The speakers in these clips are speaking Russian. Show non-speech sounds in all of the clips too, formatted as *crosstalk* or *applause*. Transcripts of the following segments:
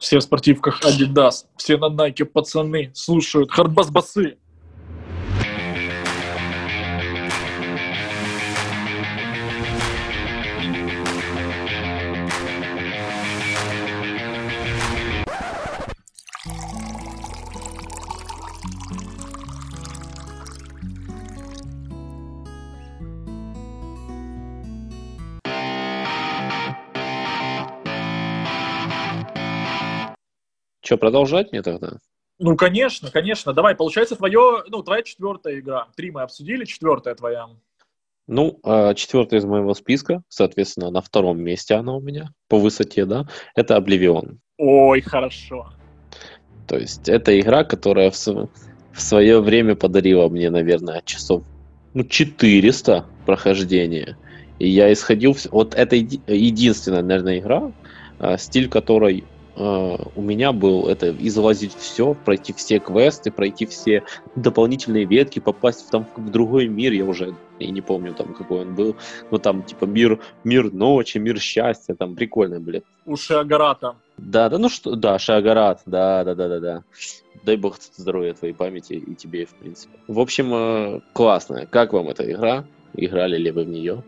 Все в спортивках. Adidas, все на Nike пацаны слушают. Хардбас-басы. Что, продолжать мне тогда? Ну, конечно, конечно. Давай, получается, твое, ну, твоя четвертая игра. Три мы обсудили, четвертая твоя. Ну, а, четвертая из моего списка, соответственно, на втором месте она у меня по высоте, да, это Oblivion. Ой, хорошо. То есть это игра, которая в, в свое время подарила мне, наверное, часов ну, 400 прохождения. И я исходил... Вот это еди... единственная, наверное, игра, а, стиль которой у меня был это излазить все, пройти все квесты, пройти все дополнительные ветки, попасть в, там, в другой мир, я уже и не помню там какой он был, но там типа мир, мир ночи, мир счастья, там прикольно, блин. У Шиагарата. Да, да, ну что, да, Шиагарат, да, да, да, да, да. Дай бог здоровья твоей памяти и тебе, в принципе. В общем, э, классная. Как вам эта игра? Играли ли вы в нее?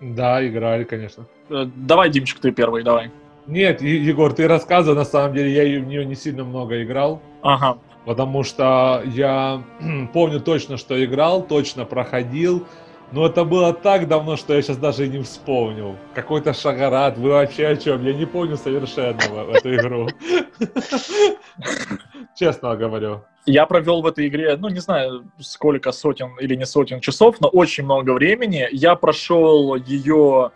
Да, играли, конечно. Э, давай, Димчик, ты первый, давай. Нет, Егор, ты рассказывай, на самом деле, я в нее не сильно много играл. Ага. Потому что я *clears throat* помню точно, что играл, точно проходил. Но это было так давно, что я сейчас даже и не вспомнил. Какой-то шагарат, вы вообще о чем? Я не помню совершенно эту игру. *laughs* Честно говорю. Я провел в этой игре, ну, не знаю, сколько сотен или не сотен часов, но очень много времени. Я прошел ее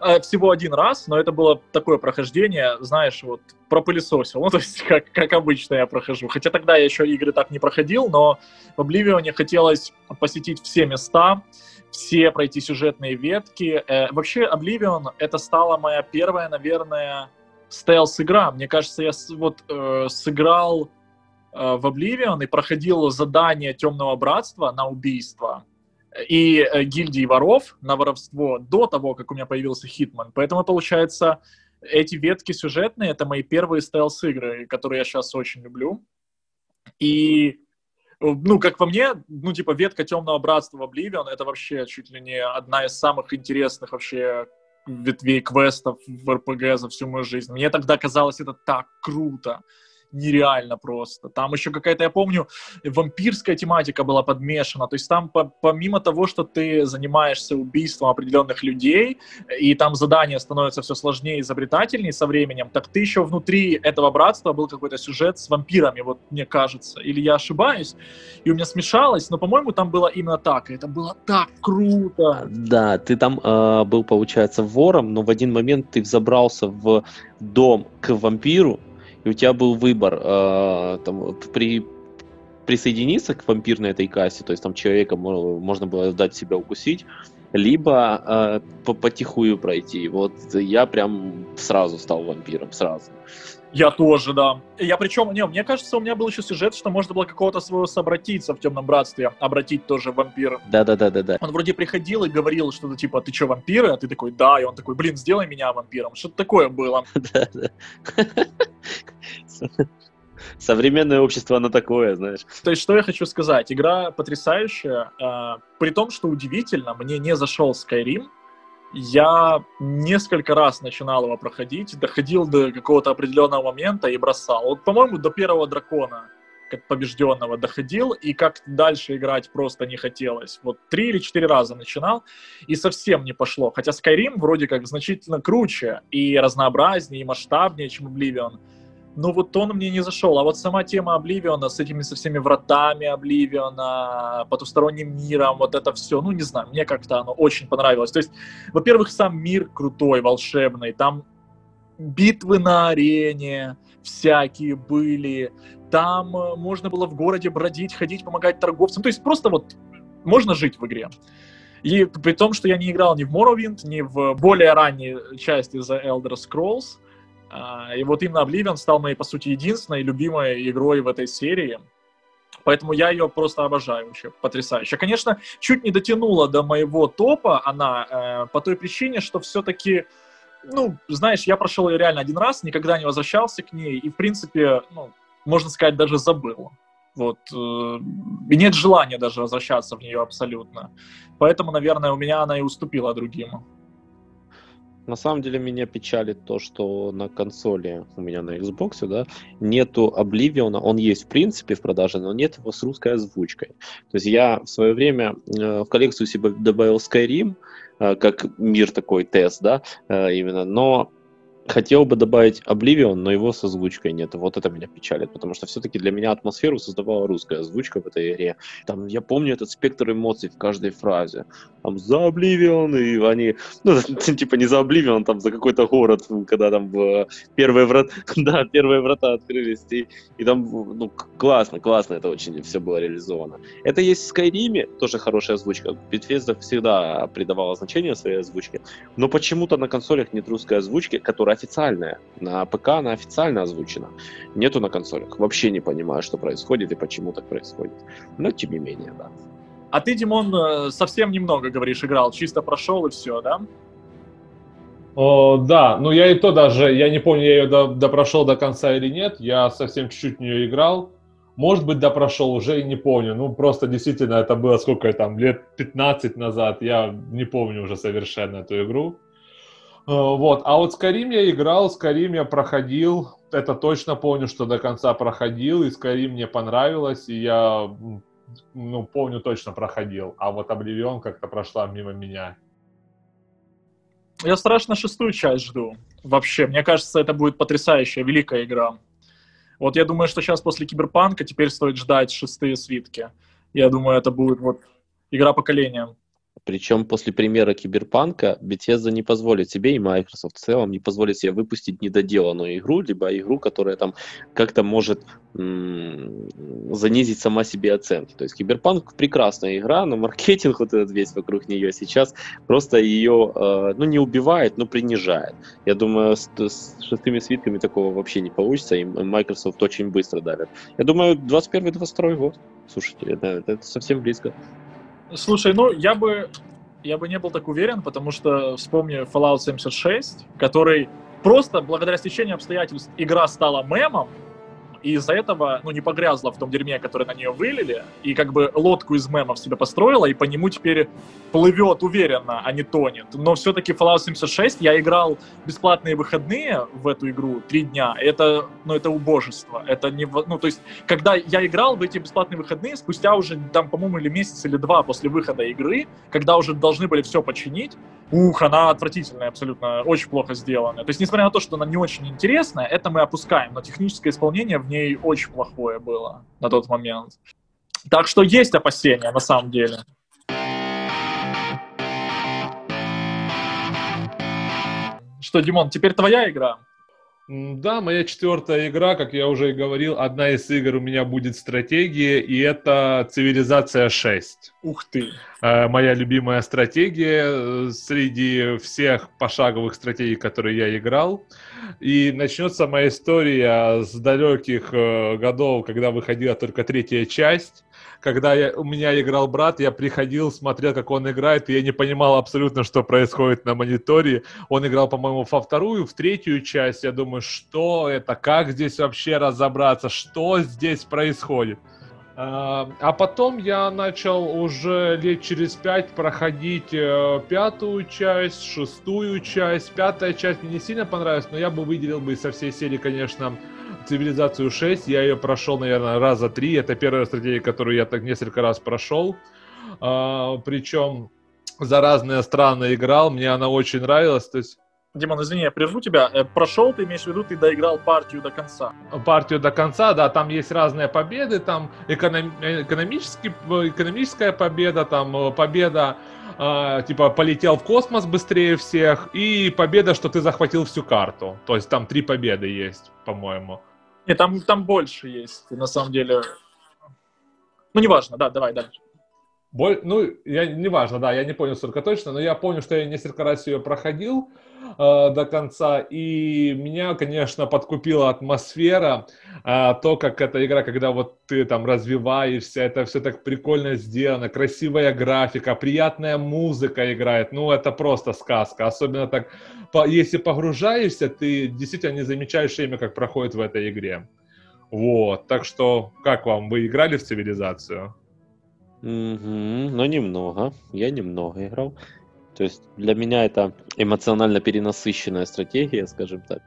э, всего один раз, но это было такое прохождение, знаешь, вот пропылесосил. *laughs* Ну, то есть, как, как обычно я прохожу. Хотя тогда я еще игры так не проходил, но в Обливионе хотелось посетить все места, все пройти сюжетные ветки. Э, вообще, Oblivion — это стала моя первая, наверное, стелс-игра. Мне кажется, я вот э, сыграл Э, в Oblivion и проходил задание Темного Братства на убийство и э, гильдии воров на воровство до того, как у меня появился Хитман. Поэтому, получается, эти ветки сюжетные — это мои первые стелс-игры, которые я сейчас очень люблю. И ну, как по мне, ну, типа, ветка Темного Братства Oblivion — это вообще чуть ли не одна из самых интересных вообще ветвей квестов в РПГ за всю мою жизнь. Мне тогда казалось это так круто нереально просто. Там еще какая-то, я помню, вампирская тематика была подмешана. То есть там по помимо того, что ты занимаешься убийством определенных людей, и там задания становятся все сложнее и изобретательнее со временем, так ты еще внутри этого братства был какой-то сюжет с вампирами, вот мне кажется. Или я ошибаюсь, и у меня смешалось, но, по-моему, там было именно так. И это было так круто. Да, ты там э, был, получается, вором, но в один момент ты взобрался в дом к вампиру, и у тебя был выбор э, там, при присоединиться к вампирной этой кассе, то есть там человека можно было дать себя укусить, либо э, потихую пройти. Вот я прям сразу стал вампиром, сразу. Я тоже, да. Я причем, не, мне кажется, у меня был еще сюжет, что можно было какого-то своего собратиться в Темном Братстве, обратить тоже в вампира. Да-да-да-да-да. Он вроде приходил и говорил что-то типа, ты что, вампир? А ты такой, да. И он такой, блин, сделай меня вампиром. Что-то такое было. *laughs* Да-да. Современное общество, оно такое, знаешь. То есть, что я хочу сказать? Игра потрясающая. Э, при том, что удивительно, мне не зашел Skyrim, я несколько раз начинал его проходить, доходил до какого-то определенного момента и бросал. Вот, по-моему, до первого дракона, как побежденного, доходил, и как дальше играть просто не хотелось. Вот три или четыре раза начинал, и совсем не пошло. Хотя Skyrim вроде как значительно круче, и разнообразнее, и масштабнее, чем Oblivion но вот он мне не зашел. А вот сама тема Обливиона с этими со всеми вратами Обливиона, потусторонним миром, вот это все, ну не знаю, мне как-то оно очень понравилось. То есть, во-первых, сам мир крутой, волшебный, там битвы на арене всякие были, там э, можно было в городе бродить, ходить, помогать торговцам, то есть просто вот можно жить в игре. И при том, что я не играл ни в Morrowind, ни в более ранней части The Elder Scrolls, и вот именно Oblivion стал моей, по сути, единственной любимой игрой в этой серии. Поэтому я ее просто обожаю вообще, потрясающе. Конечно, чуть не дотянула до моего топа она э, по той причине, что все-таки ну, знаешь, я прошел ее реально один раз, никогда не возвращался к ней, и, в принципе, ну, можно сказать, даже забыл. Вот. Э, и нет желания даже возвращаться в нее абсолютно. Поэтому, наверное, у меня она и уступила другим. На самом деле меня печалит то, что на консоли, у меня на Xbox, да, нету Oblivion, он есть в принципе в продаже, но нет его с русской озвучкой. То есть я в свое время э, в коллекцию себе добавил Skyrim, э, как мир такой тест, да, э, именно, но Хотел бы добавить Oblivion, но его с озвучкой нет. Вот это меня печалит, потому что все-таки для меня атмосферу создавала русская озвучка в этой игре. Там, я помню этот спектр эмоций в каждой фразе. Там за Oblivion, и они, *laughs* ну, *laughs* типа не за Oblivion, там за какой-то город, когда там первые врата, *laughs* да, первые врата открылись, и, и там, ну, классно, классно это очень все было реализовано. Это есть в Skyrim, тоже хорошая озвучка. Bethesda всегда придавала значение своей озвучке, но почему-то на консолях нет русской озвучки, которая официальная. На ПК она официально озвучена. Нету на консолях. Вообще не понимаю, что происходит и почему так происходит. Но тем не менее, да. А ты, Димон, э, совсем немного, говоришь, играл, чисто прошел и все, да? О, да, ну я и то даже, я не помню, я ее до, допрошел до конца или нет, я совсем чуть-чуть в нее играл. Может быть, допрошел, уже и не помню. Ну, просто действительно, это было сколько там, лет 15 назад, я не помню уже совершенно эту игру. Э, вот. А вот с Карим я играл, с Карим я проходил. Это точно помню, что до конца проходил, и с Карим мне понравилось, и я, ну, помню, точно проходил. А вот Обливион как-то прошла мимо меня. Я страшно шестую часть жду. Вообще, мне кажется, это будет потрясающая, великая игра. Вот я думаю, что сейчас после Киберпанка теперь стоит ждать шестые свитки. Я думаю, это будет вот игра поколения. Причем после примера Киберпанка Bethesda не позволит себе, и Microsoft в целом не позволит себе выпустить недоделанную игру, либо игру, которая там как-то может м- занизить сама себе оценки. То есть Киберпанк прекрасная игра, но маркетинг вот этот весь вокруг нее сейчас просто ее, э, ну не убивает, но принижает. Я думаю, с, с шестыми свитками такого вообще не получится, и Microsoft очень быстро давит. Я думаю, 21-22 год. Слушайте, это, это совсем близко. Слушай, ну я бы я бы не был так уверен, потому что вспомню Fallout 76, который просто благодаря стечению обстоятельств игра стала мемом, и из-за этого, ну, не погрязла в том дерьме, которое на нее вылили, и как бы лодку из мемов себе построила, и по нему теперь плывет уверенно, а не тонет. Но все-таки Fallout 76 я играл бесплатные выходные в эту игру три дня. Это, ну, это убожество. Это не, ну, то есть, когда я играл в эти бесплатные выходные, спустя уже, там, по-моему, или месяц, или два после выхода игры, когда уже должны были все починить, ух, она отвратительная абсолютно, очень плохо сделанная. То есть, несмотря на то, что она не очень интересная, это мы опускаем, но техническое исполнение ней очень плохое было на тот момент. Так что есть опасения на самом деле. Что, Димон, теперь твоя игра? Да, моя четвертая игра, как я уже и говорил, одна из игр у меня будет стратегия, и это Цивилизация 6. Ух ты! Э, моя любимая стратегия э, среди всех пошаговых стратегий, которые я играл. И начнется моя история с далеких э, годов, когда выходила только третья часть когда я, у меня играл брат, я приходил, смотрел, как он играет, и я не понимал абсолютно, что происходит на мониторе. Он играл, по-моему, во вторую, в третью часть. Я думаю, что это, как здесь вообще разобраться, что здесь происходит. А, а потом я начал уже лет через пять проходить э, пятую часть, шестую часть. Пятая часть мне не сильно понравилась, но я бы выделил бы со всей серии, конечно, цивилизацию 6. Я ее прошел, наверное, раза три. Это первая стратегия, которую я так несколько раз прошел. А, причем за разные страны играл. Мне она очень нравилась. То есть Димон, извини, я прерву тебя. Э, прошел, ты имеешь в виду, ты доиграл партию до конца? Партию до конца, да, там есть разные победы, там эконом, экономический, экономическая победа, там э, победа, э, типа, полетел в космос быстрее всех, и победа, что ты захватил всю карту. То есть там три победы есть, по-моему. Нет, там, там больше есть, на самом деле. Ну, неважно, да, давай дальше. Боль, ну, я, неважно, да, я не понял столько точно, но я помню, что я несколько раз ее проходил э, до конца, и меня, конечно, подкупила атмосфера. а, то, как эта игра, когда вот ты там развиваешься, это все так прикольно сделано, красивая графика, приятная музыка играет, ну, это просто сказка. Особенно так, если погружаешься, ты действительно не замечаешь время, как проходит в этой игре. Вот, так что, как вам, вы играли в цивилизацию? Угу, ну, немного. Я немного играл. То есть для меня это эмоционально перенасыщенная стратегия, скажем так.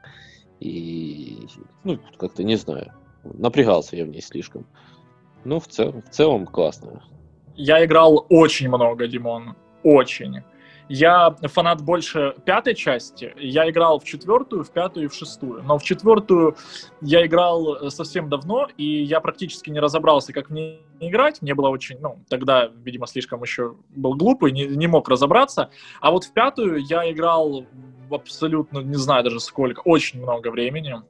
И, ну, как-то не знаю. Напрягался я в ней слишком. Ну, в, цел, в целом классно. Я играл очень много, Димон. Очень. Я фанат больше пятой части. Я играл в четвертую, в пятую и в шестую. Но в четвертую я играл э, совсем давно, и я практически не разобрался, как в ней играть. Мне было очень, ну, тогда, видимо, слишком еще был глупый, не, не мог разобраться. А вот в пятую я играл абсолютно, не знаю даже сколько, очень много времени.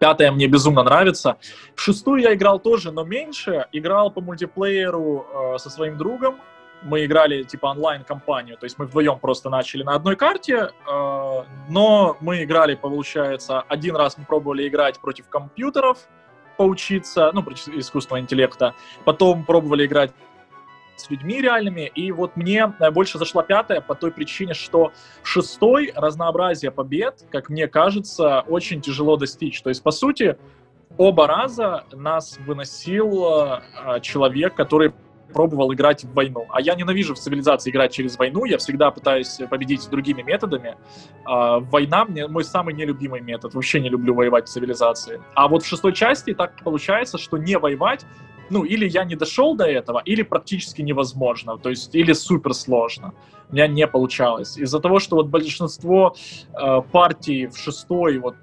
Пятая мне безумно нравится. В шестую я играл тоже, но меньше. Играл по мультиплееру э, со своим другом мы играли типа онлайн-компанию, то есть мы вдвоем просто начали на одной карте, э, но мы играли, получается, один раз мы пробовали играть против компьютеров, поучиться, ну, против искусственного интеллекта, потом пробовали играть с людьми реальными, и вот мне э, больше зашла пятая по той причине, что шестой разнообразие побед, как мне кажется, очень тяжело достичь. То есть, по сути, оба раза нас выносил э, человек, который пробовал играть в войну. А я ненавижу в цивилизации играть через войну, я всегда пытаюсь победить другими методами. А, война мне мой самый нелюбимый метод, вообще не люблю воевать в цивилизации. А вот в шестой части так получается, что не воевать ну, или я не дошел до этого, или практически невозможно, то есть, или супер сложно. У меня не получалось. Из-за того, что вот большинство э, партий в шестой, вот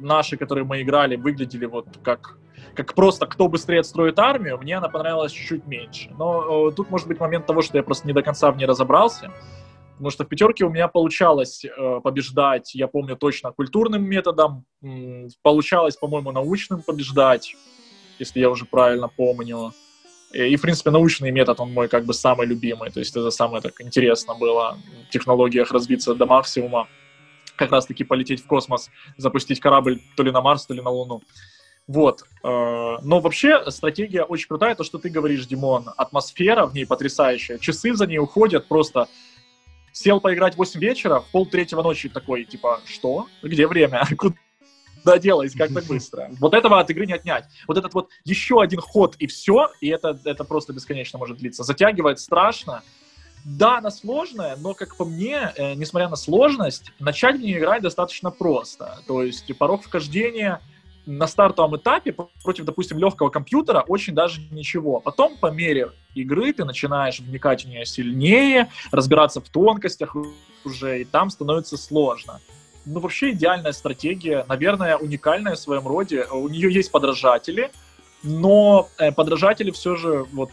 наши, которые мы играли, выглядели вот как как просто кто быстрее отстроит армию, мне она понравилась чуть меньше. Но э, тут может быть момент того, что я просто не до конца в ней разобрался. Потому что в пятерке у меня получалось э, побеждать, я помню точно, культурным методом. М, получалось, по-моему, научным побеждать, если я уже правильно помню. И, в принципе, научный метод, он мой как бы самый любимый. То есть это самое так интересно было в технологиях развиться до максимума. Как раз-таки полететь в космос, запустить корабль то ли на Марс, то ли на Луну. Вот. Э, но вообще стратегия очень крутая, то, что ты говоришь, Димон. Атмосфера в ней потрясающая. Часы за ней уходят просто. Сел поиграть в 8 вечера, в пол третьего ночи такой, типа, что? Где время? *laughs* Куда делось? Как так быстро? Вот этого от игры не отнять. Вот этот вот еще один ход и все, и это, это просто бесконечно может длиться. Затягивает страшно. Да, она сложная, но, как по мне, э, несмотря на сложность, начать в нее играть достаточно просто. То есть порог вхождения — на стартовом этапе против, допустим, легкого компьютера очень даже ничего. Потом по мере игры ты начинаешь вникать в нее сильнее, разбираться в тонкостях уже, и там становится сложно. Ну, вообще идеальная стратегия, наверное, уникальная в своем роде. У нее есть подражатели, но э, подражатели все же, вот,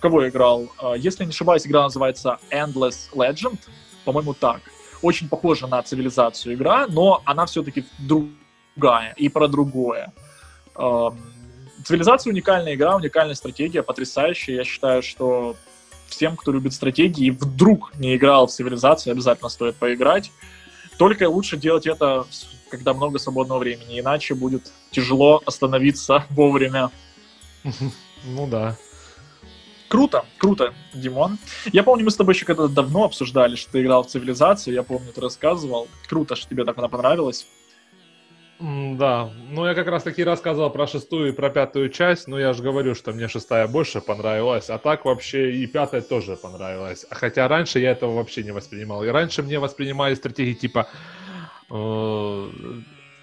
кого я играл? Э, если не ошибаюсь, игра называется Endless Legend, по-моему, так. Очень похожа на цивилизацию игра, но она все-таки друг другая и про другое. Эм, цивилизация уникальная игра, уникальная стратегия, потрясающая. Я считаю, что всем, кто любит стратегии и вдруг не играл в цивилизацию, обязательно стоит поиграть. Только лучше делать это, когда много свободного времени, иначе будет тяжело остановиться *laughs* вовремя. Ну да. Круто, круто, Димон. Я помню, мы с тобой еще когда-то давно обсуждали, что ты играл в цивилизацию. Я помню, ты рассказывал. Круто, что тебе так она понравилась. Да, ну я как раз таки рассказывал про шестую и про пятую часть, но я же говорю, что мне шестая больше понравилась, а так вообще и пятая тоже понравилась. А хотя раньше я этого вообще не воспринимал. И раньше мне воспринимали стратегии типа... Э,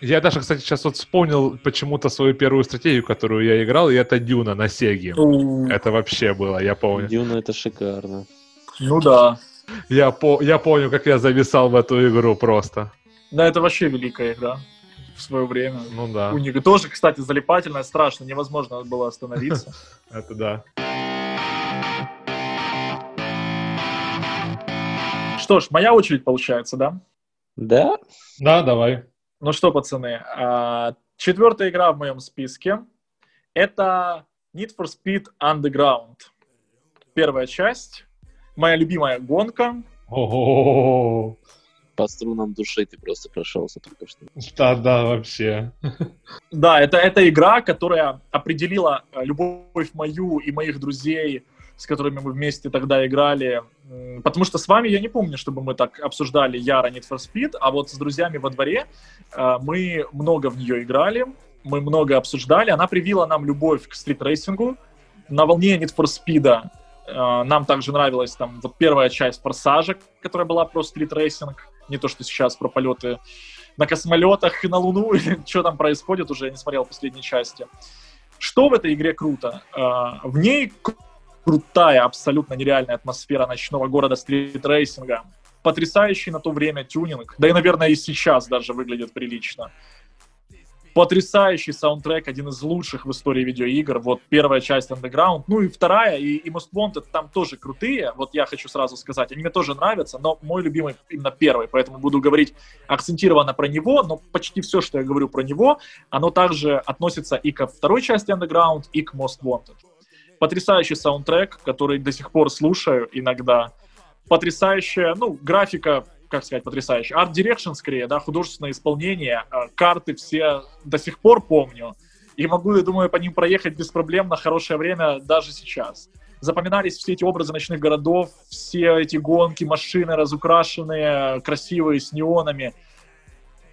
я даже, кстати, сейчас вот вспомнил почему-то свою первую стратегию, которую я играл, и это Дюна на Сеге. Это вообще было, я помню. Дюна это шикарно. Ну да. Я, по я помню, как я зависал в эту игру просто. Да, это вообще великая игра в свое время. Ну да. У них тоже, кстати, залипательное, страшно, невозможно было остановиться. *laughs* Это да. Что ж, моя очередь получается, да? Да? Да, давай. Ну что, пацаны, а, четвертая игра в моем списке — это Need for Speed Underground. Первая часть, моя любимая гонка. Ого! По струнам души ты просто прошелся только что. Да, да, вообще. Да, это, это игра, которая определила э, любовь мою и моих друзей, с которыми мы вместе тогда играли. Потому что с вами я не помню, чтобы мы так обсуждали яро Need for Speed, а вот с друзьями во дворе э, мы много в нее играли, мы много обсуждали. Она привила нам любовь к стритрейсингу. На волне Need for Speed э, нам также нравилась там вот первая часть Форсажа, которая была про стритрейсинг, не то, что сейчас про полеты на космолетах и на Луну, *laughs* или что там происходит, уже я не смотрел последней части. Что в этой игре круто? Э, в ней крутая, абсолютно нереальная атмосфера ночного города стритрейсинга. Потрясающий на то время тюнинг. Да и, наверное, и сейчас даже выглядит прилично. Потрясающий саундтрек, один из лучших в истории видеоигр. Вот первая часть Underground, ну и вторая, и, и Most Wanted там тоже крутые. Вот я хочу сразу сказать, они мне тоже нравятся, но мой любимый именно первый, поэтому буду говорить акцентированно про него, но почти все, что я говорю про него, оно также относится и ко второй части Underground, и к Most Wanted потрясающий саундтрек, который до сих пор слушаю иногда. Потрясающая, ну, графика, как сказать, потрясающая. Art direction, скорее, да, художественное исполнение. А, карты все до сих пор помню. И могу, я думаю, по ним проехать без проблем на хорошее время даже сейчас. Запоминались все эти образы ночных городов, все эти гонки, машины разукрашенные, красивые, с неонами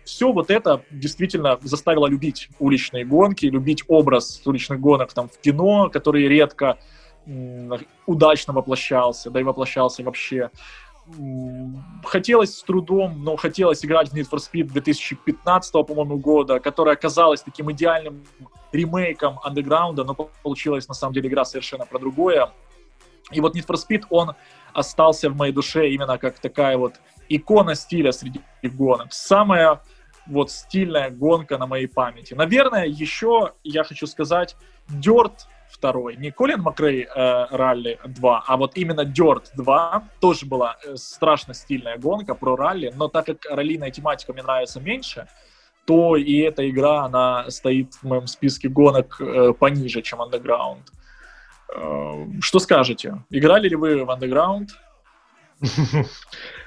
все вот это действительно заставило любить уличные гонки, любить образ уличных гонок там в кино, который редко удачно воплощался, да и воплощался вообще. Хотелось с трудом, но хотелось играть в Need for Speed 2015, по-моему, года, которая оказалась таким идеальным ремейком андеграунда, но получилась на самом деле игра совершенно про другое. И вот Need for Speed, он остался в моей душе именно как такая вот икона стиля среди гонок. Самая вот стильная гонка на моей памяти. Наверное, еще я хочу сказать Dirt второй, не Колин Макрей э, ралли 2, а вот именно Dirt 2 тоже была э, страшно стильная гонка про ралли, но так как раллийная тематика мне нравится меньше, то и эта игра, она стоит в моем списке гонок э, пониже, чем Underground. Э, что скажете? Играли ли вы в Underground?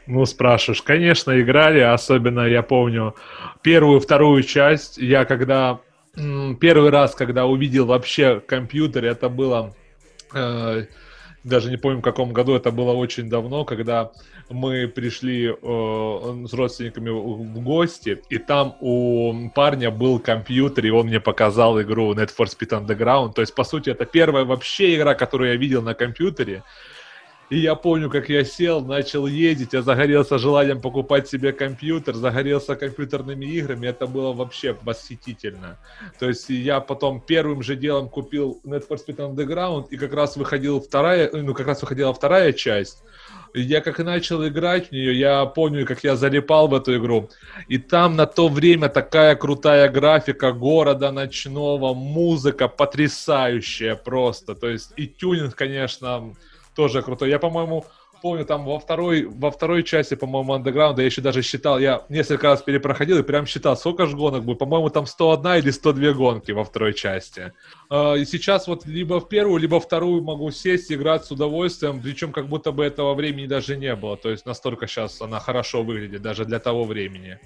Ну, спрашиваешь. Конечно, играли, особенно, я помню, первую, вторую часть. Я когда... Первый раз, когда увидел вообще компьютер, это было... Э, даже не помню, в каком году, это было очень давно, когда мы пришли э, с родственниками в гости, и там у парня был компьютер, и он мне показал игру Net for Speed Underground. То есть, по сути, это первая вообще игра, которую я видел на компьютере. И я помню, как я сел, начал ездить, я загорелся желанием покупать себе компьютер, загорелся компьютерными играми, это было вообще восхитительно. То есть я потом первым же делом купил Net for Speed Underground, и как раз выходила вторая, ну как раз выходила вторая часть. Я как начал играть в нее, я помню, как я залипал в эту игру. И там на то время такая крутая графика города ночного, музыка потрясающая просто. То есть и тюнинг, конечно, тоже крутой. Я, по-моему, помню, там во второй, во второй части, по-моему, андеграунда я еще даже считал, я несколько раз перепроходил и прям считал, сколько же гонок будет. По-моему, там 101 или 102 гонки во второй части. А, и сейчас вот либо в первую, либо вторую могу сесть, играть с удовольствием, причем как будто бы этого времени даже не было. То есть настолько сейчас она хорошо выглядит, даже для того времени.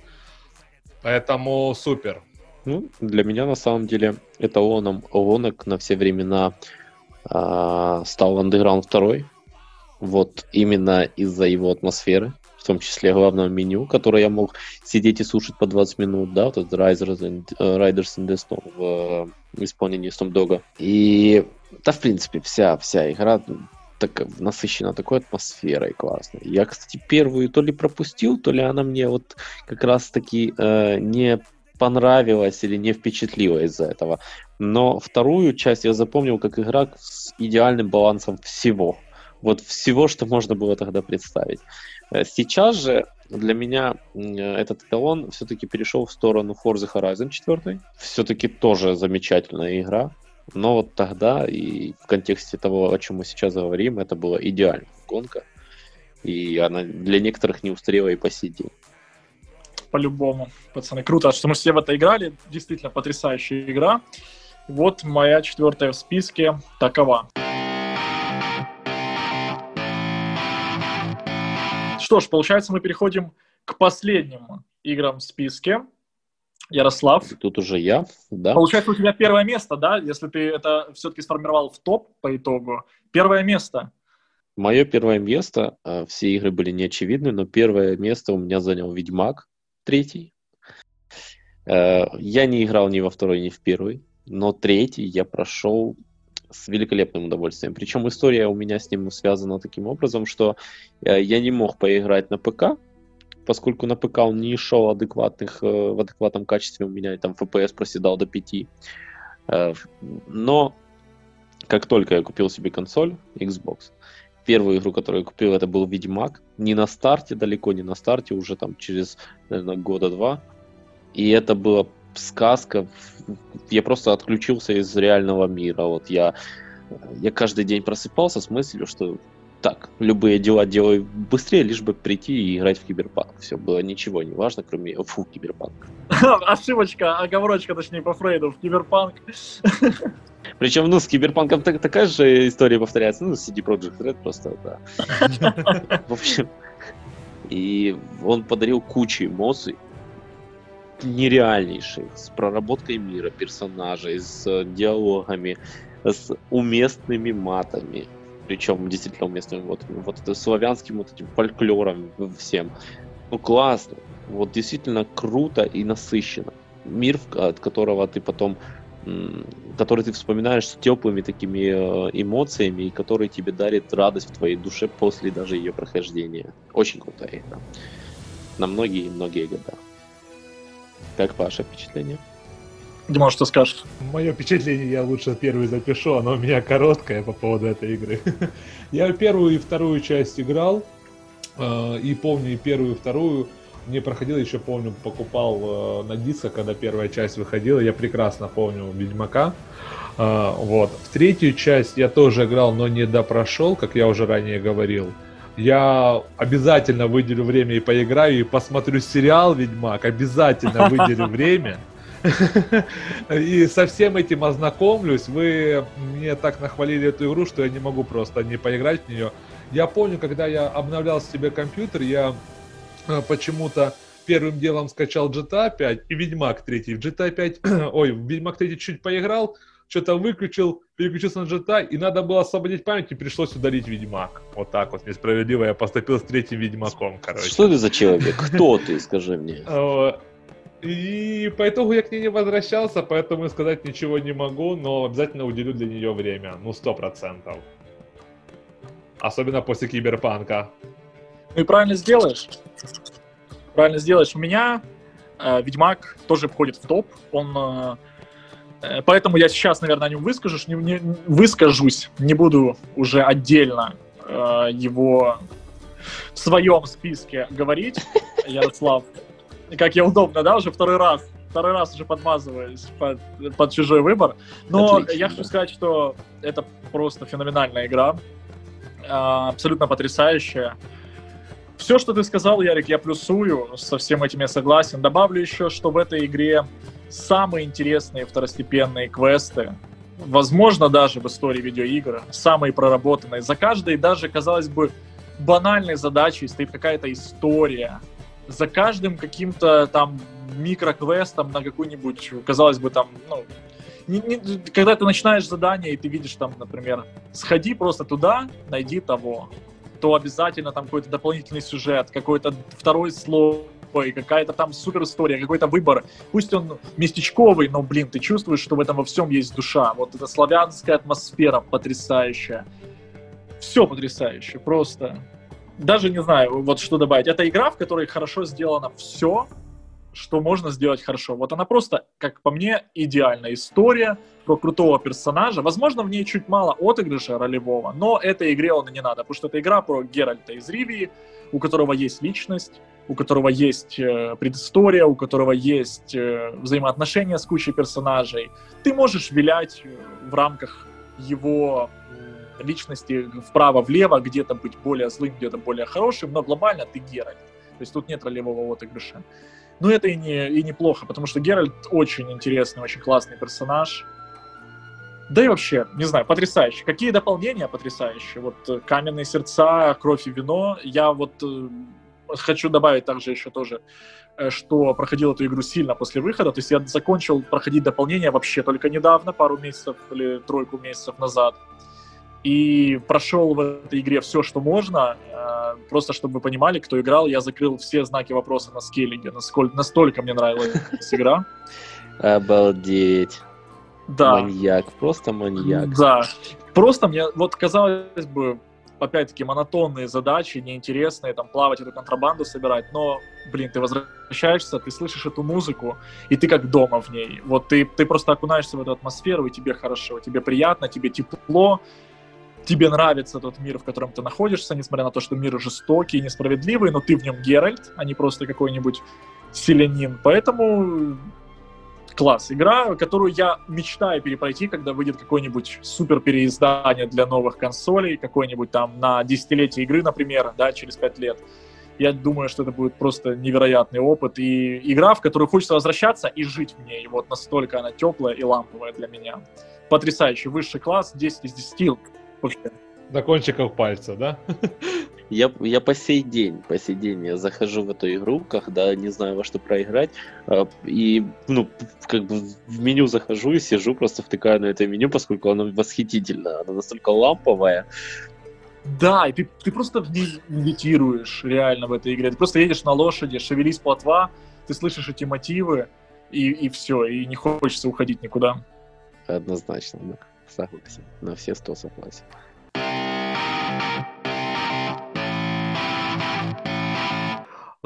Поэтому супер. Ну, для меня на самом деле эталоном гонок на все времена а, стал Underground 2. Вот именно из-за его атмосферы, в том числе главного меню, которое я мог сидеть и слушать по 20 минут, да, вот этот Riders and, in the Storm в, в исполнении Storm Dog. И, да, в принципе, вся, вся игра так насыщена такой атмосферой классной. Я, кстати, первую то ли пропустил, то ли она мне вот как раз-таки э, не понравилась или не впечатлила из-за этого. Но вторую часть я запомнил как игра с идеальным балансом всего. Вот всего, что можно было тогда представить. Э, сейчас же для меня этот эталон все-таки перешел в сторону Forza Horizon 4. Все-таки тоже замечательная игра. Но вот тогда и в контексте того, о чем мы сейчас говорим, это была идеальная гонка. И она для некоторых не устарела и по сей день по-любому, пацаны. Круто, что мы все в это играли. Действительно потрясающая игра. Вот моя четвертая в списке такова. Что ж, получается, мы переходим к последним играм в списке. Ярослав. Тут уже я, да. Получается, у тебя первое место, да? Если ты это все-таки сформировал в топ по итогу. Первое место. Мое первое место, э, все игры были неочевидны, но первое место у меня занял Ведьмак, третий. Э, я не играл ни во второй, ни в первый, но третий я прошел с великолепным удовольствием. Причем история у меня с ним связана таким образом, что э, я не мог поиграть на ПК, поскольку на ПК он не шел адекватных, в адекватном качестве, у меня там FPS проседал до 5. Но как только я купил себе консоль Xbox, первую игру, которую я купил, это был Ведьмак. Не на старте, далеко не на старте, уже там через, наверное, года два. И это была сказка. Я просто отключился из реального мира. Вот я, я каждый день просыпался с мыслью, что так, любые дела делаю быстрее, лишь бы прийти и играть в киберпанк. Все, было ничего не важно, кроме... Фу, киберпанк. *laughs* Ошибочка, оговорочка, точнее, по Фрейду, в киберпанк. *laughs* Причем, ну, с киберпанком так, такая же история повторяется. Ну, CD Projekt Red просто, да. В общем, и он подарил кучу эмоций, нереальнейших, с проработкой мира, персонажей, с диалогами, с уместными матами. Причем действительно уместными вот, вот это славянским вот этим фольклором всем. Ну классно. Вот действительно круто и насыщенно. Мир, от которого ты потом который ты вспоминаешь с теплыми такими э, эмоциями и который тебе дарит радость в твоей душе после даже ее прохождения. Очень крутая игра. На многие-многие года. Как ваше впечатление? Димон, что скажешь? Мое впечатление я лучше первый запишу, оно у меня короткое по поводу этой игры. *laughs* я первую и вторую часть играл, э, и помню и первую, и вторую не проходил, еще помню, покупал э, на дисках, когда первая часть выходила, я прекрасно помню Ведьмака. Э, вот. В третью часть я тоже играл, но не допрошел, как я уже ранее говорил. Я обязательно выделю время и поиграю, и посмотрю сериал Ведьмак, обязательно выделю время. *laughs* И со всем этим ознакомлюсь. Вы мне так нахвалили эту игру, что я не могу просто не поиграть в нее. Я помню, когда я обновлял себе компьютер, я почему-то первым делом скачал GTA 5 и Ведьмак 3. В GTA *clears throat* 5, ой, в Ведьмак 3 чуть поиграл, что-то выключил, переключился на GTA, и надо было освободить память, и пришлось удалить Ведьмак. Вот так вот, несправедливо я поступил с третьим Ведьмаком, короче. Что ты за человек? Кто ты, скажи мне? Э, *laughs* и по итогу я к ней не возвращался, поэтому сказать ничего не могу, но обязательно уделю для нее время. Ну, сто процентов. Особенно после Киберпанка. Ну и правильно сделаешь. Правильно сделаешь. У меня э, Ведьмак тоже входит в топ. Он э, э, Поэтому я сейчас, наверное, о нем выскажусь, не, не, выскажусь, не буду уже отдельно э, его в своем списке говорить, *laughs* Ярослав. Как я удобно, да, уже второй раз, второй раз уже подмазываюсь под, под чужой выбор. Но Отлично, я хочу да. сказать, что это просто феноменальная игра, э, абсолютно потрясающая. Все, что ты сказал, Ярик, я плюсую, со всем этим я согласен. Добавлю еще, что в этой игре самые интересные второстепенные квесты, возможно, даже в истории видеоигр, самые проработанные. За каждой даже, казалось бы, банальной задачей стоит какая-то история. За каждым каким-то там микроквестом на какую-нибудь, казалось бы, там, ну, не, не, когда ты начинаешь задание, и ты видишь там, например, сходи просто туда, найди того то обязательно там какой-то дополнительный сюжет, какой-то второй слой, какая-то там супер история, какой-то выбор. Пусть он местечковый, но, блин, ты чувствуешь, что в этом во всем есть душа. Вот эта славянская атмосфера потрясающая. Все потрясающе, просто. Даже не знаю, вот что добавить. Это игра, в которой хорошо сделано все, что можно сделать хорошо. Вот она просто, как по мне, идеальная история про крутого персонажа. Возможно, в ней чуть мало отыгрыша ролевого, но этой игре он и не надо, потому что это игра про Геральта из Ривии, у которого есть личность, у которого есть э, предыстория, у которого есть э, взаимоотношения с кучей персонажей. Ты можешь вилять э, в рамках его личности вправо-влево, где-то быть более злым, где-то более хорошим, но глобально ты Геральт. То есть тут нет ролевого отыгрыша. Но это и, не, и неплохо, потому что Геральт очень интересный, очень классный персонаж. Да и вообще, не знаю, потрясающе. Какие дополнения потрясающие. Вот э, «Каменные сердца», «Кровь и вино». Я вот э, хочу добавить также еще тоже, э, что проходил эту игру сильно после выхода. То есть я закончил проходить дополнение вообще только недавно, пару месяцев или тройку месяцев назад. И прошел в этой игре все, что можно. Э, просто чтобы вы понимали, кто играл, я закрыл все знаки вопроса на скейлинге. Насколько, настолько мне нравилась игра. Обалдеть. Да. Маньяк, просто маньяк. Да. Просто мне, вот казалось бы, опять-таки, монотонные задачи, неинтересные, там, плавать эту контрабанду собирать, но, блин, ты возвращаешься, ты слышишь эту музыку, и ты как дома в ней. Вот ты, ты просто окунаешься в эту атмосферу, и тебе хорошо, тебе приятно, тебе тепло, тебе нравится тот мир, в котором ты находишься, несмотря на то, что мир жестокий и несправедливый, но ты в нем Геральт, а не просто какой-нибудь селянин. Поэтому класс. Игра, которую я мечтаю перепройти, когда выйдет какое-нибудь супер переиздание для новых консолей, какой-нибудь там на десятилетие игры, например, да, через пять лет. Я думаю, что это будет просто невероятный опыт и игра, в которую хочется возвращаться и жить в ней. Вот настолько она теплая и ламповая для меня. Потрясающий, высший класс, 10 из 10 вообще. До кончиков пальца, да? Я, я по сей день, по сей день я захожу в эту игру, когда не знаю во что проиграть, а, и, ну, как бы в меню захожу и сижу, просто втыкаю на это меню, поскольку оно восхитительно, оно настолько ламповое. Да, и ты, ты просто в ней медитируешь реально в этой игре. Ты просто едешь на лошади, шевелись плотва, ты слышишь эти мотивы, и, и все, и не хочется уходить никуда. Однозначно, да, согласен, на все сто согласен.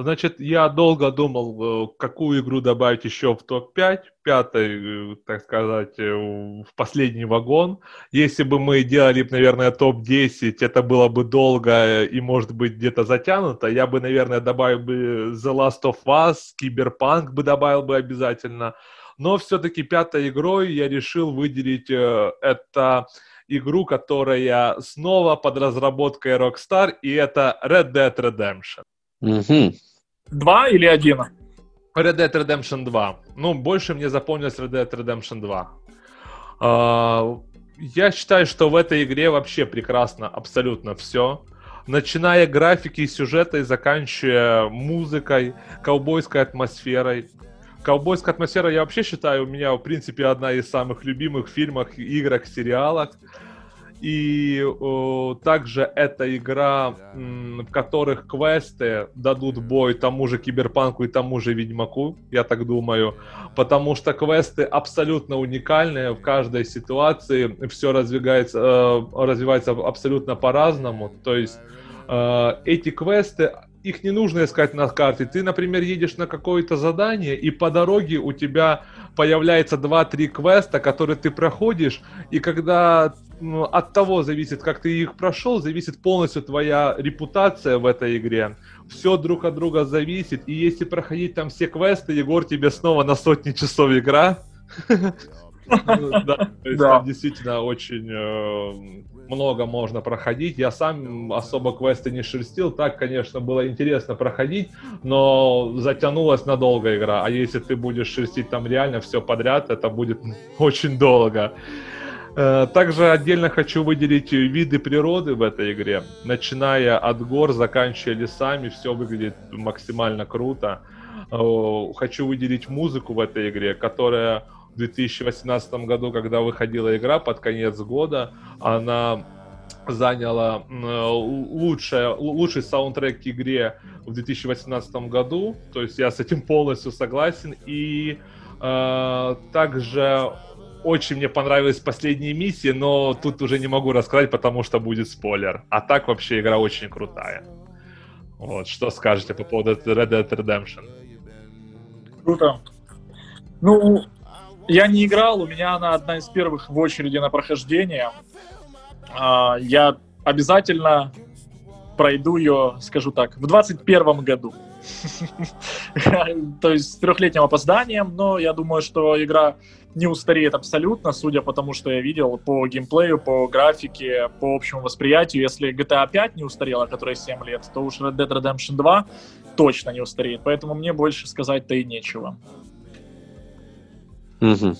Значит, я долго думал, э, какую игру добавить еще в топ-5, пятый, э, так сказать, э, в последний вагон. Если бы мы делали, наверное, топ-10, это было бы долго и, может быть, где-то затянуто. Я бы, наверное, добавил бы The Last of Us, Cyberpunk бы добавил бы обязательно. Но все-таки пятой игрой я решил выделить это игру, которая снова под разработкой Rockstar, и это Red Dead Redemption. Угу. Два или один? Red Dead Redemption 2. Ну, больше мне запомнилось Red Dead Redemption 2. Uh, я считаю, что в этой игре вообще прекрасно абсолютно все. Начиная графики и сюжета и заканчивая музыкой, ковбойской атмосферой. Ковбойская атмосфера, я вообще считаю, у меня, в принципе, одна из самых любимых фильмов, играх, сериалах. И о, также это игра, м, в которых квесты дадут бой тому же Киберпанку и тому же Ведьмаку, я так думаю. Потому что квесты абсолютно уникальные в каждой ситуации. Все развивается, э, развивается абсолютно по-разному. То есть э, эти квесты их не нужно искать на карте. Ты, например, едешь на какое-то задание, и по дороге у тебя появляется 2-3 квеста, которые ты проходишь, и когда ну, от того зависит, как ты их прошел, зависит полностью твоя репутация в этой игре. Все друг от друга зависит, и если проходить там все квесты, Егор, тебе снова на сотни часов игра. *laughs* Ну, да, действительно очень э, много можно проходить. Я сам особо квесты не шерстил. Так, конечно, было интересно проходить, но затянулась надолго игра. А если ты будешь шерстить там реально все подряд, это будет *laughs* очень долго. Э, также отдельно хочу выделить виды природы в этой игре. Начиная от гор, заканчивая лесами, все выглядит максимально круто. Э, хочу выделить музыку в этой игре, которая 2018 году, когда выходила игра под конец года, она заняла лучшее, лучший саундтрек к игре в 2018 году. То есть я с этим полностью согласен. И э, также очень мне понравилась последняя миссия, но тут уже не могу рассказать, потому что будет спойлер. А так вообще игра очень крутая. Вот, что скажете по поводу Red Dead Redemption? Круто. Ну, я не играл, у меня она одна из первых в очереди на прохождение. А, я обязательно пройду ее, скажу так, в 2021 году. *laughs* То есть с трехлетним опозданием, но я думаю, что игра не устареет абсолютно, судя по тому, что я видел по геймплею, по графике, по общему восприятию. Если GTA 5 не устарела, которая 7 лет, то уж Red Dead Redemption 2 точно не устареет. Поэтому мне больше сказать-то и нечего. Угу.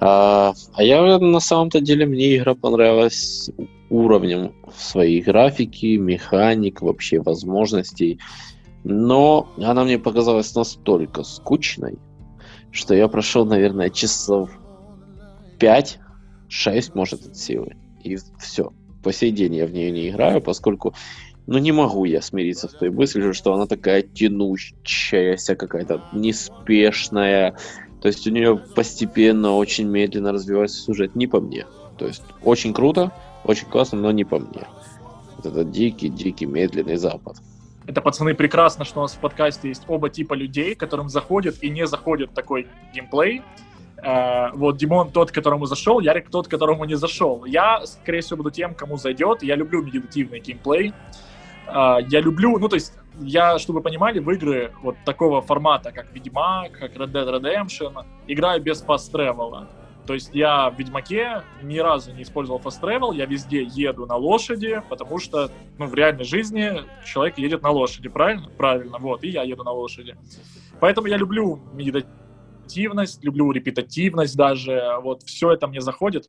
А, а я на самом-то деле мне игра понравилась уровнем своей графики, механик, вообще возможностей. Но она мне показалась настолько скучной, что я прошел, наверное, часов 5-6, может, от силы. И все. По сей день я в нее не играю, поскольку ну не могу я смириться с той мыслью, что она такая тянущаяся, какая-то неспешная. То есть у нее постепенно, очень медленно развивается сюжет. Не по мне. То есть очень круто, очень классно, но не по мне. Вот это дикий-дикий медленный запад. Это, пацаны, прекрасно, что у нас в подкасте есть оба типа людей, которым заходит и не заходит такой геймплей. Uh, вот Димон тот, которому зашел, Ярик тот, которому не зашел. Я, скорее всего, буду тем, кому зайдет. Я люблю медитативный геймплей. Uh, я люблю, ну, то есть, я, чтобы вы понимали, в игры вот такого формата, как Ведьмак, как Red Dead Redemption, играю без travel. То есть я в Ведьмаке ни разу не использовал fast travel, я везде еду на лошади, потому что, ну, в реальной жизни человек едет на лошади, правильно? Правильно, вот, и я еду на лошади. Поэтому я люблю медитативность, люблю репетативность даже, вот, все это мне заходит.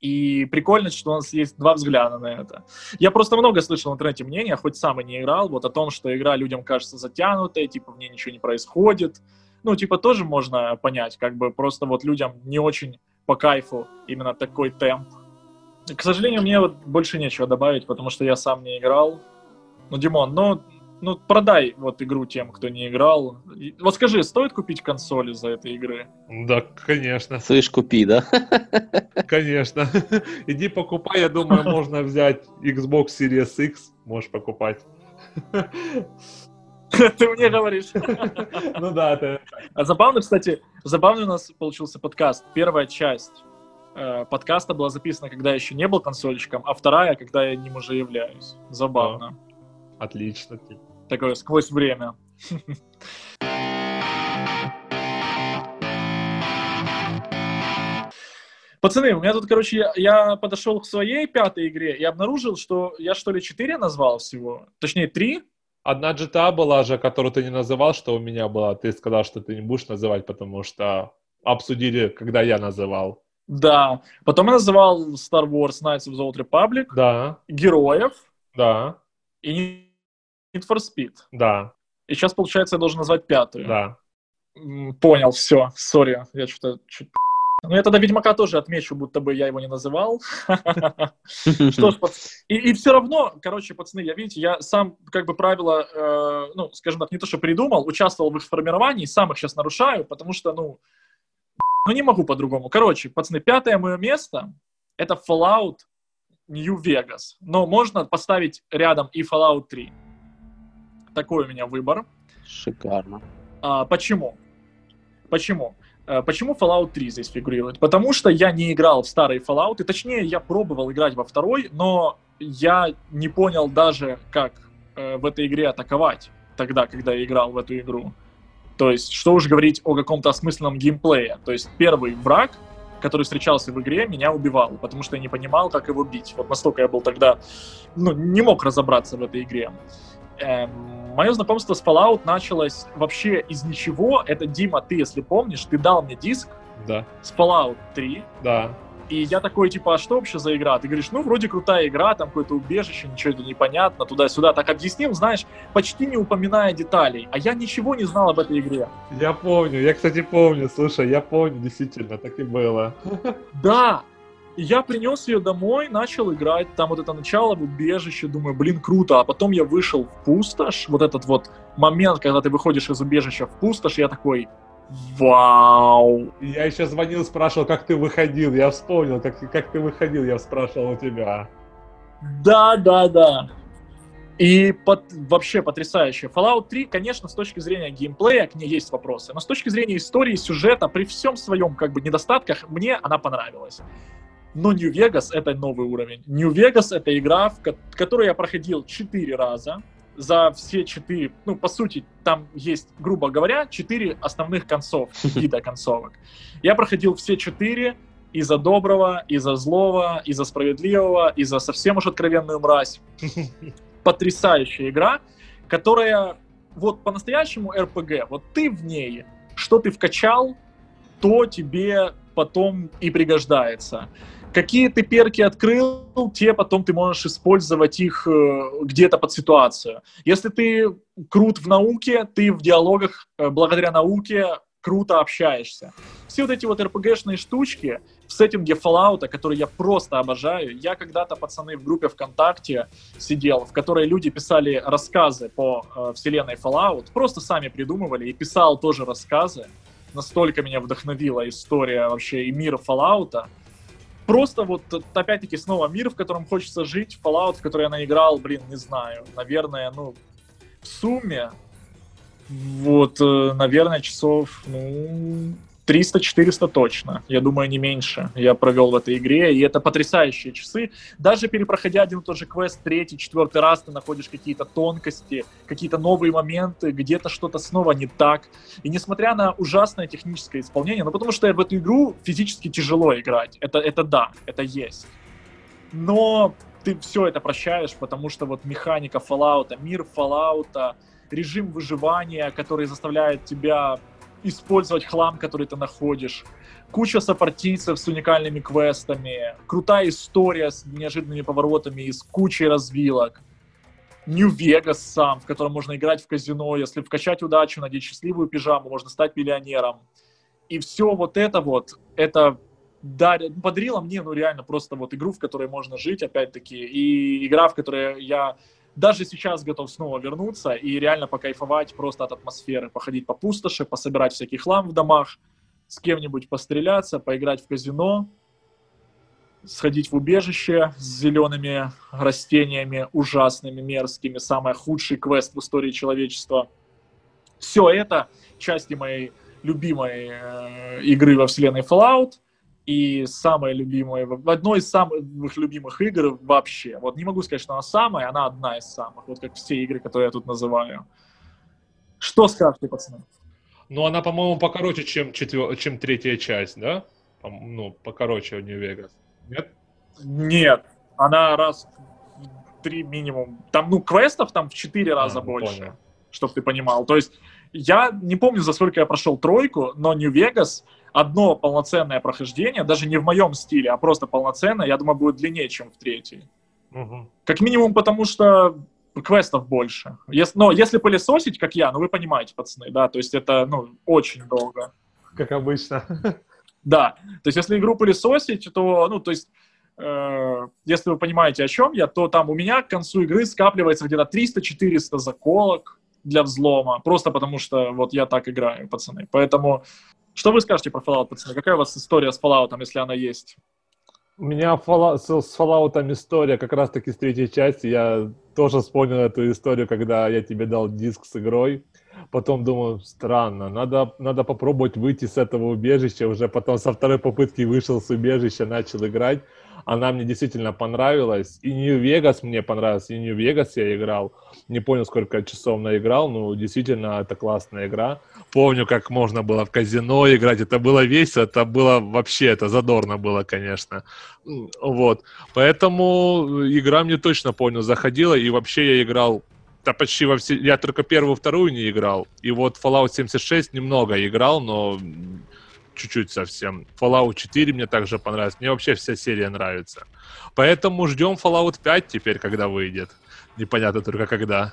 И прикольно, что у нас есть два взгляда на это. Я просто много слышал в интернете мнения, хоть сам и не играл, вот о том, что игра людям кажется затянутой, типа в ней ничего не происходит, ну, типа, тоже можно понять, как бы просто вот людям не очень по кайфу именно такой темп. К сожалению, мне вот больше нечего добавить, потому что я сам не играл. Ну, Димон, ну, ну продай вот игру тем, кто не играл. Вот скажи, стоит купить консоли за этой игры? Да, конечно. Слышь, купи, да? Конечно. *laughs* Иди покупай, я думаю, можно взять Xbox Series X, можешь покупать. *laughs* Ты мне говоришь. *laughs* Ну да, это... А забавно, кстати, забавный у нас получился подкаст. Первая часть э, подкаста была записана, когда я еще не был консольщиком, а вторая, когда я ним уже являюсь. Забавно. Отлично. Такое сквозь время. Пацаны, у меня тут, короче, я, я подошел к своей пятой игре и обнаружил, что я что ли четыре назвал всего, точнее три, Одна GTA была же, которую ты не называл, что у меня была. Ты сказал, что ты не будешь называть, потому что обсудили, когда я называл. Да. Потом я называл Star Wars Knights of the Old Republic. Да. Героев. Да. И Need for Speed. Да. И сейчас, получается, я должен назвать пятую. Да. Понял, все, сори, я что-то чуть ну, я тогда Ведьмака тоже отмечу, будто бы я его не называл. *laughs* Что ж, и, все равно, короче, пацаны, я, видите, я сам как бы правила, э, ну, скажем так, не то, что придумал, участвовал в их формировании, сам их сейчас нарушаю, потому что, ну, ну не могу по-другому. Короче, пацаны, пятое мое место — это Fallout New Vegas. Но можно поставить рядом и Fallout 3. Такой у меня выбор. Шикарно. А, почему? Почему? Э, почему Fallout 3 здесь фигурирует? Потому что я не играл в старые Fallout, и точнее я пробовал играть во второй, но я не понял даже, как э, в этой игре атаковать тогда, когда я играл в эту игру. То есть, что уж говорить о каком-то осмысленном геймплее. То есть, первый враг, который встречался в игре, меня убивал, потому что я не понимал, как его бить. Вот настолько я был тогда, ну, не мог разобраться в этой игре. Эм, мое знакомство с Fallout началось вообще из ничего. Это, Дима, ты, если помнишь, ты дал мне диск да. с Fallout 3. Да. И я такой, типа, а что вообще за игра? Ты говоришь, ну, вроде крутая игра, там какое-то убежище, ничего это непонятно, туда-сюда. Так объяснил, знаешь, почти не упоминая деталей. А я ничего не знал об этой игре. Я помню, я, кстати, помню, слушай, я помню, действительно, так и было. Да, я принес ее домой, начал играть, там вот это начало в убежище, думаю, блин, круто, а потом я вышел в пустошь, вот этот вот момент, когда ты выходишь из убежища в пустошь, я такой, вау. Я еще звонил, спрашивал, как ты выходил, я вспомнил, как, как ты выходил, я спрашивал у тебя. Да, да, да. И под, вообще потрясающе. Fallout 3, конечно, с точки зрения геймплея к ней есть вопросы, но с точки зрения истории, сюжета, при всем своем как бы недостатках, мне она понравилась. Но Vegas — это новый уровень. Vegas — это игра, в которую я проходил четыре раза. За все четыре, ну, по сути, там есть, грубо говоря, четыре основных концов, *laughs* вида концовок. Я проходил все четыре, и за доброго, и за злого, и за справедливого, и за совсем уж откровенную мразь. *laughs* Потрясающая игра, которая вот по-настоящему РПГ. Вот ты в ней, что ты вкачал, то тебе потом и пригождается. Какие ты перки открыл, те потом ты можешь использовать их э, где-то под ситуацию. Если ты крут в науке, ты в диалогах э, благодаря науке круто общаешься. Все вот эти вот RPG-шные штучки в сеттинге Fallout, который я просто обожаю. Я когда-то, пацаны, в группе ВКонтакте сидел, в которой люди писали рассказы по э, вселенной Fallout, просто сами придумывали и писал тоже рассказы. Настолько меня вдохновила история вообще и мир Fallout. Просто вот, опять-таки, снова мир, в котором хочется жить, Fallout, в который я наиграл, блин, не знаю, наверное, ну, в сумме вот, э, наверное, часов, ну, 300-400 точно. Я думаю, не меньше я провел в этой игре. И это потрясающие часы. Даже перепроходя один и тот же квест третий, четвертый раз, ты находишь какие-то тонкости, какие-то новые моменты, где-то что-то снова не так. И несмотря на ужасное техническое исполнение, ну потому что в эту игру физически тяжело играть. Это, это да, это есть. Но ты все это прощаешь, потому что вот механика Fallout, мир Fallout, режим выживания, который заставляет тебя использовать хлам, который ты находишь, куча сопартийцев с уникальными квестами, крутая история с неожиданными поворотами и с кучей развилок. Нью-Вегас сам, в котором можно играть в казино, если вкачать удачу, надеть счастливую пижаму, можно стать миллионером. И все вот это вот, это дарит, подарило мне, ну реально, просто вот игру, в которой можно жить, опять-таки, и игра, в которой я даже сейчас готов снова вернуться и реально покайфовать просто от атмосферы, походить по пустоши, пособирать всякий хлам в домах, с кем-нибудь постреляться, поиграть в казино, сходить в убежище с зелеными растениями, ужасными, мерзкими, самый худший квест в истории человечества. Все это части моей любимой э, игры во вселенной Fallout — и самая любимая, в одной из самых любимых игр вообще. Вот не могу сказать, что она самая, она одна из самых, вот как все игры, которые я тут называю. Что скажете, пацаны? Ну, она, по-моему, покороче, чем, четвер... чем третья часть, да? Ну, покороче New Vegas. Нет? Нет. Она раз в три минимум. Там, ну, квестов там в четыре раза а, больше, чтобы ты понимал. То есть я не помню, за сколько я прошел тройку, но New Vegas одно полноценное прохождение, даже не в моем стиле, а просто полноценное, я думаю, будет длиннее, чем в третьей. Угу. Как минимум потому, что квестов больше. Если, но если пылесосить, как я, ну вы понимаете, пацаны, да, то есть это, ну, очень долго. Как обычно. Да, то есть если игру пылесосить, то, ну, то есть э, если вы понимаете, о чем я, то там у меня к концу игры скапливается где-то 300-400 заколок для взлома, просто потому что вот я так играю, пацаны. Поэтому что вы скажете про Fallout, пацаны? Какая у вас история с Fallout, если она есть? У меня с Fallout история как раз-таки с третьей части. Я тоже вспомнил эту историю, когда я тебе дал диск с игрой. Потом думаю, странно, надо, надо попробовать выйти с этого убежища. Уже потом со второй попытки вышел с убежища, начал играть. Она мне действительно понравилась. И Нью-Вегас мне понравился. И Нью-Вегас я играл. Не понял, сколько часов наиграл, но действительно это классная игра. Помню, как можно было в казино играть. Это было весело, это было вообще, это задорно было, конечно. Вот. Поэтому игра мне точно, понял, заходила. И вообще я играл да почти во все... Я только первую, вторую не играл. И вот Fallout 76 немного играл, но чуть-чуть совсем. Fallout 4 мне также понравилось. Мне вообще вся серия нравится. Поэтому ждем Fallout 5 теперь, когда выйдет. Непонятно только когда.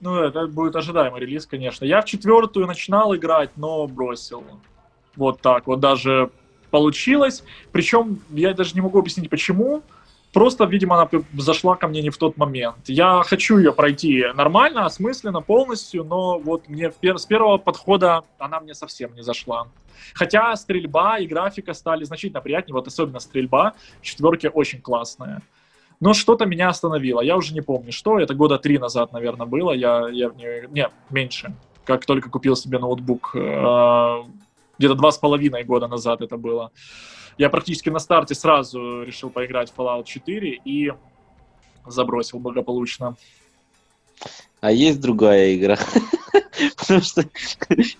Ну, это будет ожидаемый релиз, конечно. Я в четвертую начинал играть, но бросил. Вот так вот даже получилось. Причем я даже не могу объяснить, почему. Просто, видимо, она зашла ко мне не в тот момент. Я хочу ее пройти нормально, осмысленно, полностью, но вот мне с первого подхода она мне совсем не зашла. Хотя стрельба и графика стали значительно приятнее, вот особенно стрельба в четверке очень классная. Но что-то меня остановило, я уже не помню, что, это года три назад, наверное, было, я, я в нее, не, меньше, как только купил себе ноутбук, э, где-то два с половиной года назад это было я практически на старте сразу решил поиграть в Fallout 4 и забросил благополучно. А есть другая игра? *laughs* Потому что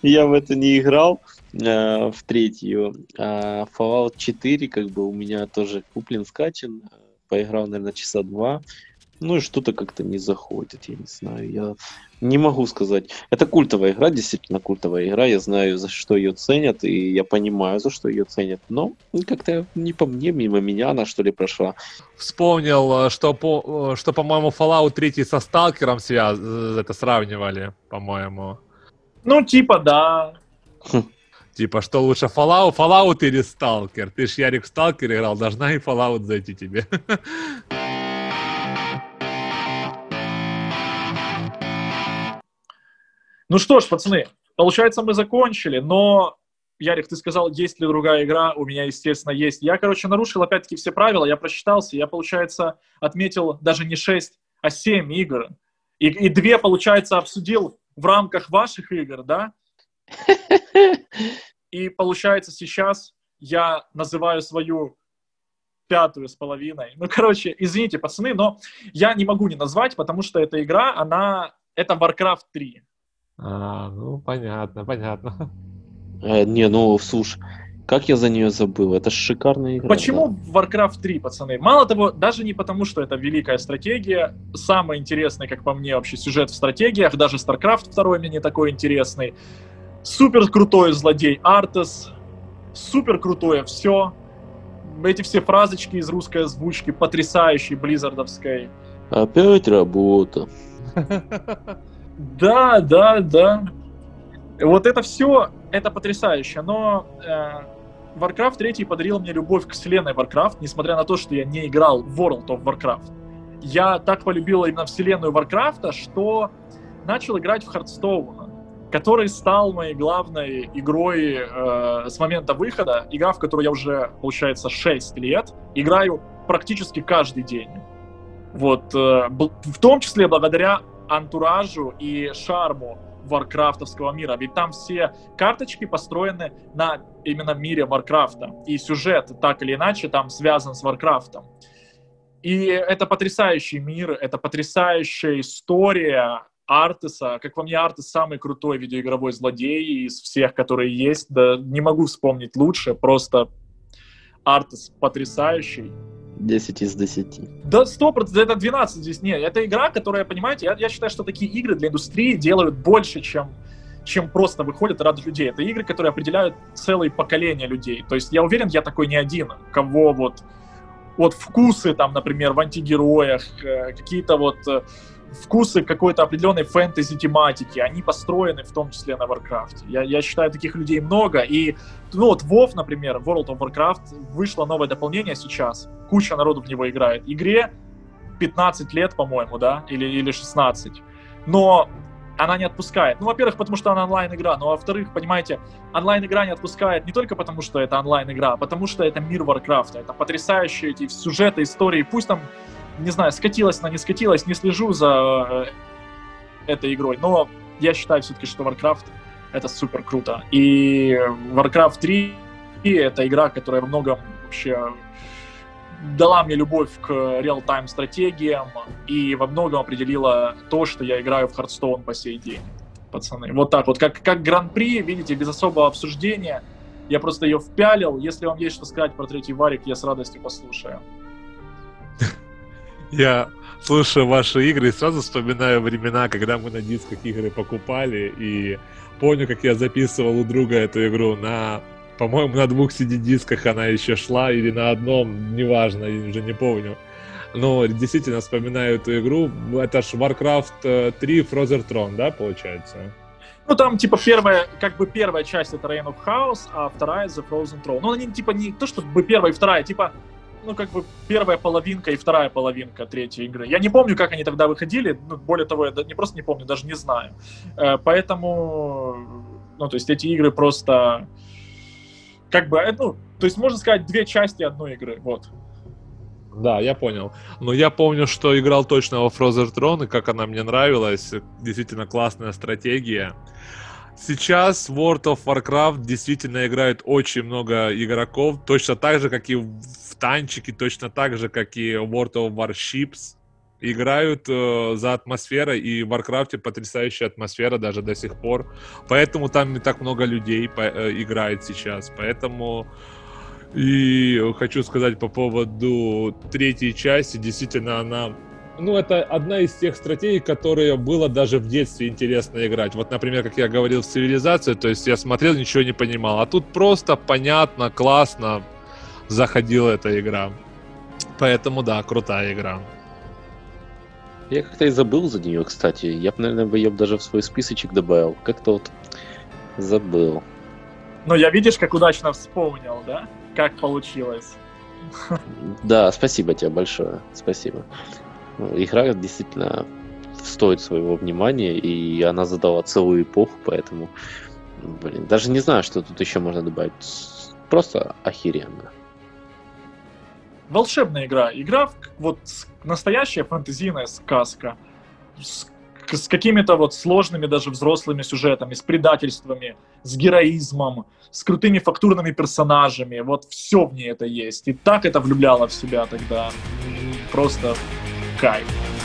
я в это не играл, э, в третью. А Fallout 4 как бы у меня тоже куплен, скачан. Поиграл, наверное, часа два. Ну и что-то как-то не заходит, я не знаю. Я не могу сказать. Это культовая игра, действительно культовая игра. Я знаю, за что ее ценят, и я понимаю, за что ее ценят. Но как-то не по мне, мимо меня она что ли прошла. Вспомнил, э, что, по, э, что по-моему, Fallout 3 со Сталкером связ... Э, это сравнивали, по-моему. Ну, типа, да. Типа, что лучше, Fallout, Fallout или Stalker? Ты ж Ярик в Stalker играл, должна и Fallout зайти тебе. *laughs* Ну что ж, пацаны, получается, мы закончили, но Ярик, ты сказал, есть ли другая игра? У меня, естественно, есть. Я, короче, нарушил опять-таки все правила, я просчитался, я, получается, отметил даже не 6, а 7 игр. И, и две, получается, обсудил в рамках ваших игр, да? *laughs* И, получается, сейчас я называю свою пятую с половиной. Ну, короче, извините, пацаны, но я не могу не назвать, потому что эта игра, она... Это Warcraft 3. А, ну, понятно, понятно. *laughs* Э, не, ну, слушай, как я за нее забыл? Это шикарная игра. Почему да. Warcraft 3, пацаны? Мало того, даже не потому, что это великая стратегия, самый интересный, как по мне, вообще сюжет в стратегиях, даже StarCraft 2 мне не такой интересный. Супер крутой злодей Артес, супер крутое все. Эти все фразочки из русской озвучки, потрясающей, близзардовской. Опять работа. *laughs* Да, да, да. Вот это все, это потрясающе, но э, Warcraft 3 подарил мне любовь к вселенной Warcraft, несмотря на то, что я не играл в World of Warcraft. Я так полюбил именно вселенную Warcraft, что начал играть в Hearthstone, который стал моей главной игрой э, с момента выхода. Игра, в которую я уже, получается, 6 лет играю практически каждый день. Вот, э, в том числе благодаря антуражу и шарму варкрафтовского мира. Ведь там все карточки построены на именно мире Варкрафта. И сюжет так или иначе там связан с Варкрафтом. И это потрясающий мир, это потрясающая история Артеса. Как по мне, Артес самый крутой видеоигровой злодей из всех, которые есть. Да не могу вспомнить лучше, просто Артес потрясающий. 10 из 10. Да, 100%, это 12 здесь. Нет, это игра, которая, понимаете, я, я считаю, что такие игры для индустрии делают больше, чем чем просто выходят и людей. Это игры, которые определяют целые поколения людей. То есть я уверен, я такой не один, кого вот вот вкусы там, например, в антигероях, э, какие-то вот э, вкусы какой-то определенной фэнтези тематики, они построены в том числе на Warcraft. Я, я считаю, таких людей много. И, ну вот WoW, например, World of Warcraft, вышло новое дополнение сейчас. Куча народу в него играет. Игре 15 лет, по-моему, да, или, или 16. Но она не отпускает. Ну, во-первых, потому что она онлайн-игра, но во-вторых, понимаете, онлайн-игра не отпускает не только потому, что это онлайн-игра, а потому что это мир Варкрафта, это потрясающие эти сюжеты, истории. Пусть там не знаю, скатилась она, не скатилась, не слежу за э, этой игрой, но я считаю все-таки, что Warcraft это супер круто. И Warcraft 3 это игра, которая во многом вообще дала мне любовь к реал-тайм стратегиям и во многом определила то, что я играю в Hearthstone по сей день, пацаны. Вот так вот, как, как Гран-при, видите, без особого обсуждения. Я просто ее впялил. Если вам есть что сказать про третий варик, я с радостью послушаю. *laughs* Я слушаю ваши игры и сразу вспоминаю времена, когда мы на дисках игры покупали, и помню, как я записывал у друга эту игру на, по-моему, на двух CD-дисках она еще шла, или на одном, неважно, я уже не помню. Но действительно вспоминаю эту игру. Это ж Warcraft 3 Frozen Throne, да, получается? Ну, там, типа, первая, как бы первая часть это Reign of Chaos, а вторая The Frozen Throne. Ну, они, типа, не то, что бы первая и вторая, типа, ну, как бы первая половинка и вторая половинка третьей игры. Я не помню, как они тогда выходили, ну, более того, я не просто не помню, даже не знаю. Э, поэтому, ну, то есть эти игры просто, как бы, э, ну, то есть можно сказать, две части одной игры, вот. Да, я понял. Но я помню, что играл точно во Frozen Throne, и как она мне нравилась. Действительно классная стратегия. Сейчас World of Warcraft действительно играет очень много игроков, точно так же, как и в танчики, точно так же, как и World of Warships. Играют э, за атмосферой, и в Warcraft потрясающая атмосфера даже до сих пор. Поэтому там не так много людей по, э, играет сейчас. Поэтому и хочу сказать по поводу третьей части, действительно она ну, это одна из тех стратегий, которые было даже в детстве интересно играть. Вот, например, как я говорил, в цивилизацию, то есть я смотрел, ничего не понимал. А тут просто понятно, классно заходила эта игра. Поэтому, да, крутая игра. Я как-то и забыл за нее, кстати. Я бы, наверное, ее даже в свой списочек добавил. Как-то вот забыл. Но я видишь, как удачно вспомнил, да? Как получилось. Да, спасибо тебе большое. Спасибо. Игра действительно стоит своего внимания, и она задала целую эпоху, поэтому, блин, даже не знаю, что тут еще можно добавить. Просто охеренно. Волшебная игра. Игра, вот настоящая фэнтезийная сказка. С, с какими-то вот сложными даже взрослыми сюжетами, с предательствами, с героизмом, с крутыми фактурными персонажами. Вот все в ней это есть. И так это влюбляло в себя тогда. Просто subscribe.